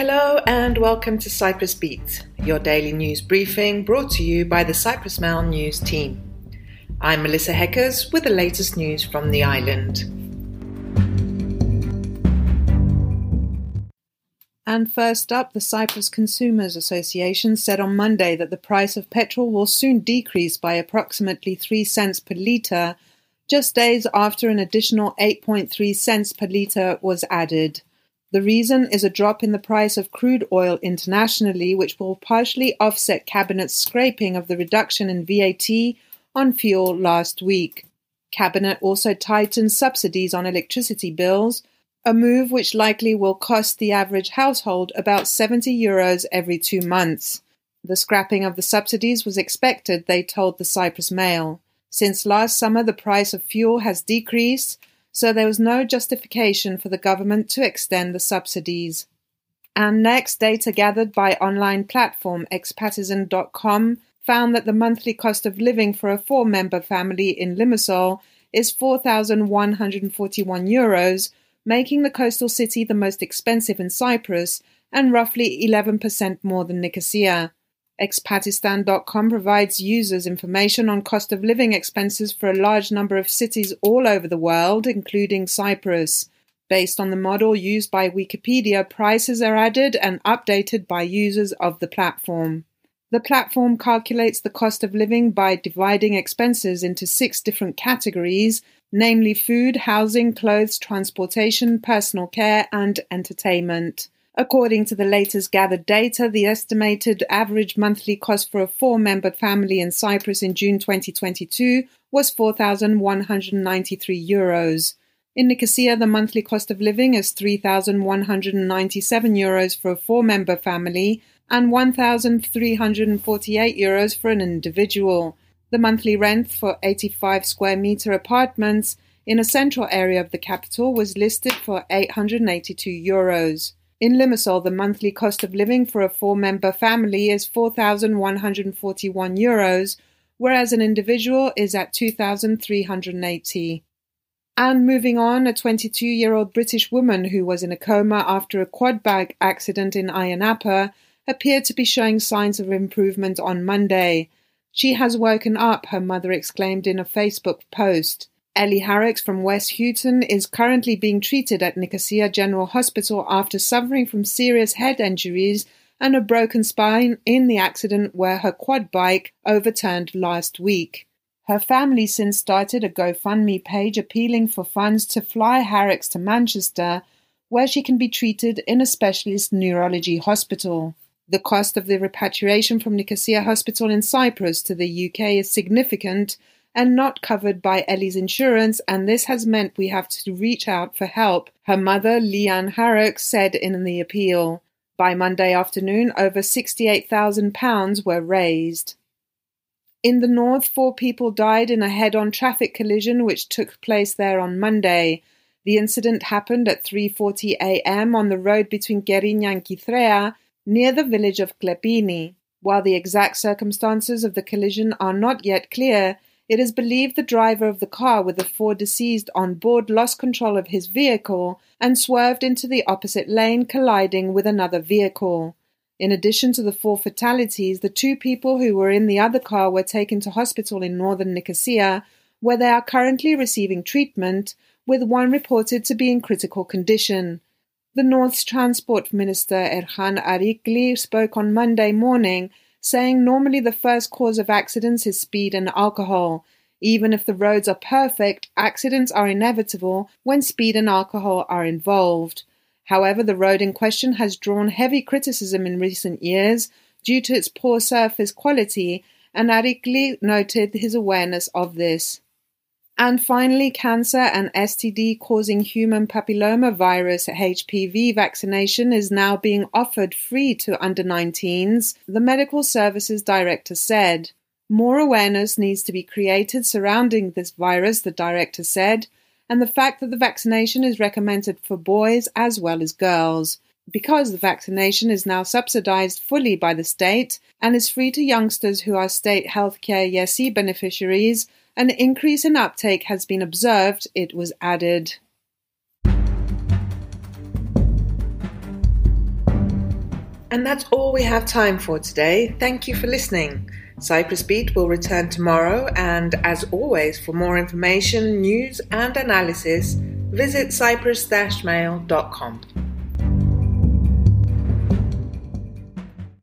Hello and welcome to Cyprus Beat, your daily news briefing brought to you by the Cyprus Mail news team. I'm Melissa Hekkers with the latest news from the island. And first up, the Cyprus Consumers Association said on Monday that the price of petrol will soon decrease by approximately 3 cents per litre, just days after an additional 8.3 cents per litre was added. The reason is a drop in the price of crude oil internationally, which will partially offset Cabinet's scrapping of the reduction in VAT on fuel last week. Cabinet also tightened subsidies on electricity bills, a move which likely will cost the average household about 70 euros every two months. The scrapping of the subsidies was expected, they told the Cyprus Mail. Since last summer, the price of fuel has decreased, so there was no justification for the government to extend the subsidies. And next, data gathered by online platform expatistan.com found that the monthly cost of living for a four member family in Limassol is 4,141 euros, making the coastal city the most expensive in Cyprus and roughly 11% more than Nicosia. Expatistan.com provides users information on cost of living expenses for a large number of cities all over the world, including Cyprus. Based on the model used by Wikipedia, prices are added and updated by users of the platform. The platform calculates the cost of living by dividing expenses into six different categories, namely food, housing, clothes, transportation, personal care, and entertainment. According to the latest gathered data, the estimated average monthly cost for a four member family in Cyprus in June 2022 was 4,193 euros. In Nicosia, the monthly cost of living is 3,197 euros for a four member family and 1,348 euros for an individual. The monthly rent for 85 square meter apartments in a central area of the capital was listed for 882 euros. In Limassol, the monthly cost of living for a four member family is 4,141 euros, whereas an individual is at 2,380. And moving on, a 22 year old British woman who was in a coma after a quad bike accident in Ayia Napa appeared to be showing signs of improvement on Monday. She has woken up, her mother exclaimed in a Facebook post. Ellie Harricks from West Houghton is currently being treated at Nicosia General Hospital after suffering from serious head injuries and a broken spine in the accident where her quad bike overturned last week. Her family since started a GoFundMe page appealing for funds to fly Harricks to Manchester, where she can be treated in a specialist neurology hospital. The cost of the repatriation from Nicosia Hospital in Cyprus to the UK is significant and not covered by Ellie's insurance, and this has meant we have to reach out for help, her mother, Leanne Harrock, said in the appeal. By Monday afternoon, over £68,000 were raised. In the north, four people died in a head on traffic collision which took place there on Monday. The incident happened at 3:40 a.m. on the road between Kyrenia and Kythrea, near the village of Klepini. While the exact circumstances of the collision are not yet clear, it is believed the driver of the car with the four deceased on board lost control of his vehicle and swerved into the opposite lane, colliding with another vehicle. In addition to the four fatalities, the two people who were in the other car were taken to hospital in northern Nicosia, where they are currently receiving treatment, with one reported to be in critical condition. The North's Transport Minister Erhan Arikli spoke on Monday morning saying normally the first cause of accidents is speed and alcohol. Even if the roads are perfect, accidents are inevitable when speed and alcohol are involved. However, the road in question has drawn heavy criticism in recent years due to its poor surface quality, and Arikli noted his awareness of this. And finally, cancer and STD causing human papilloma virus HPV vaccination is now being offered free to under 19s, the Medical Services Director said. More awareness needs to be created surrounding this virus, the director said, and the fact that the vaccination is recommended for boys as well as girls. Because the vaccination is now subsidized fully by the state and is free to youngsters who are state healthcare GESY beneficiaries, an increase in uptake has been observed, it was added. And that's all we have time for today. Thank you for listening. Cyprus Beat will return tomorrow, and as always, for more information, news, and analysis, visit cyprus-mail.com.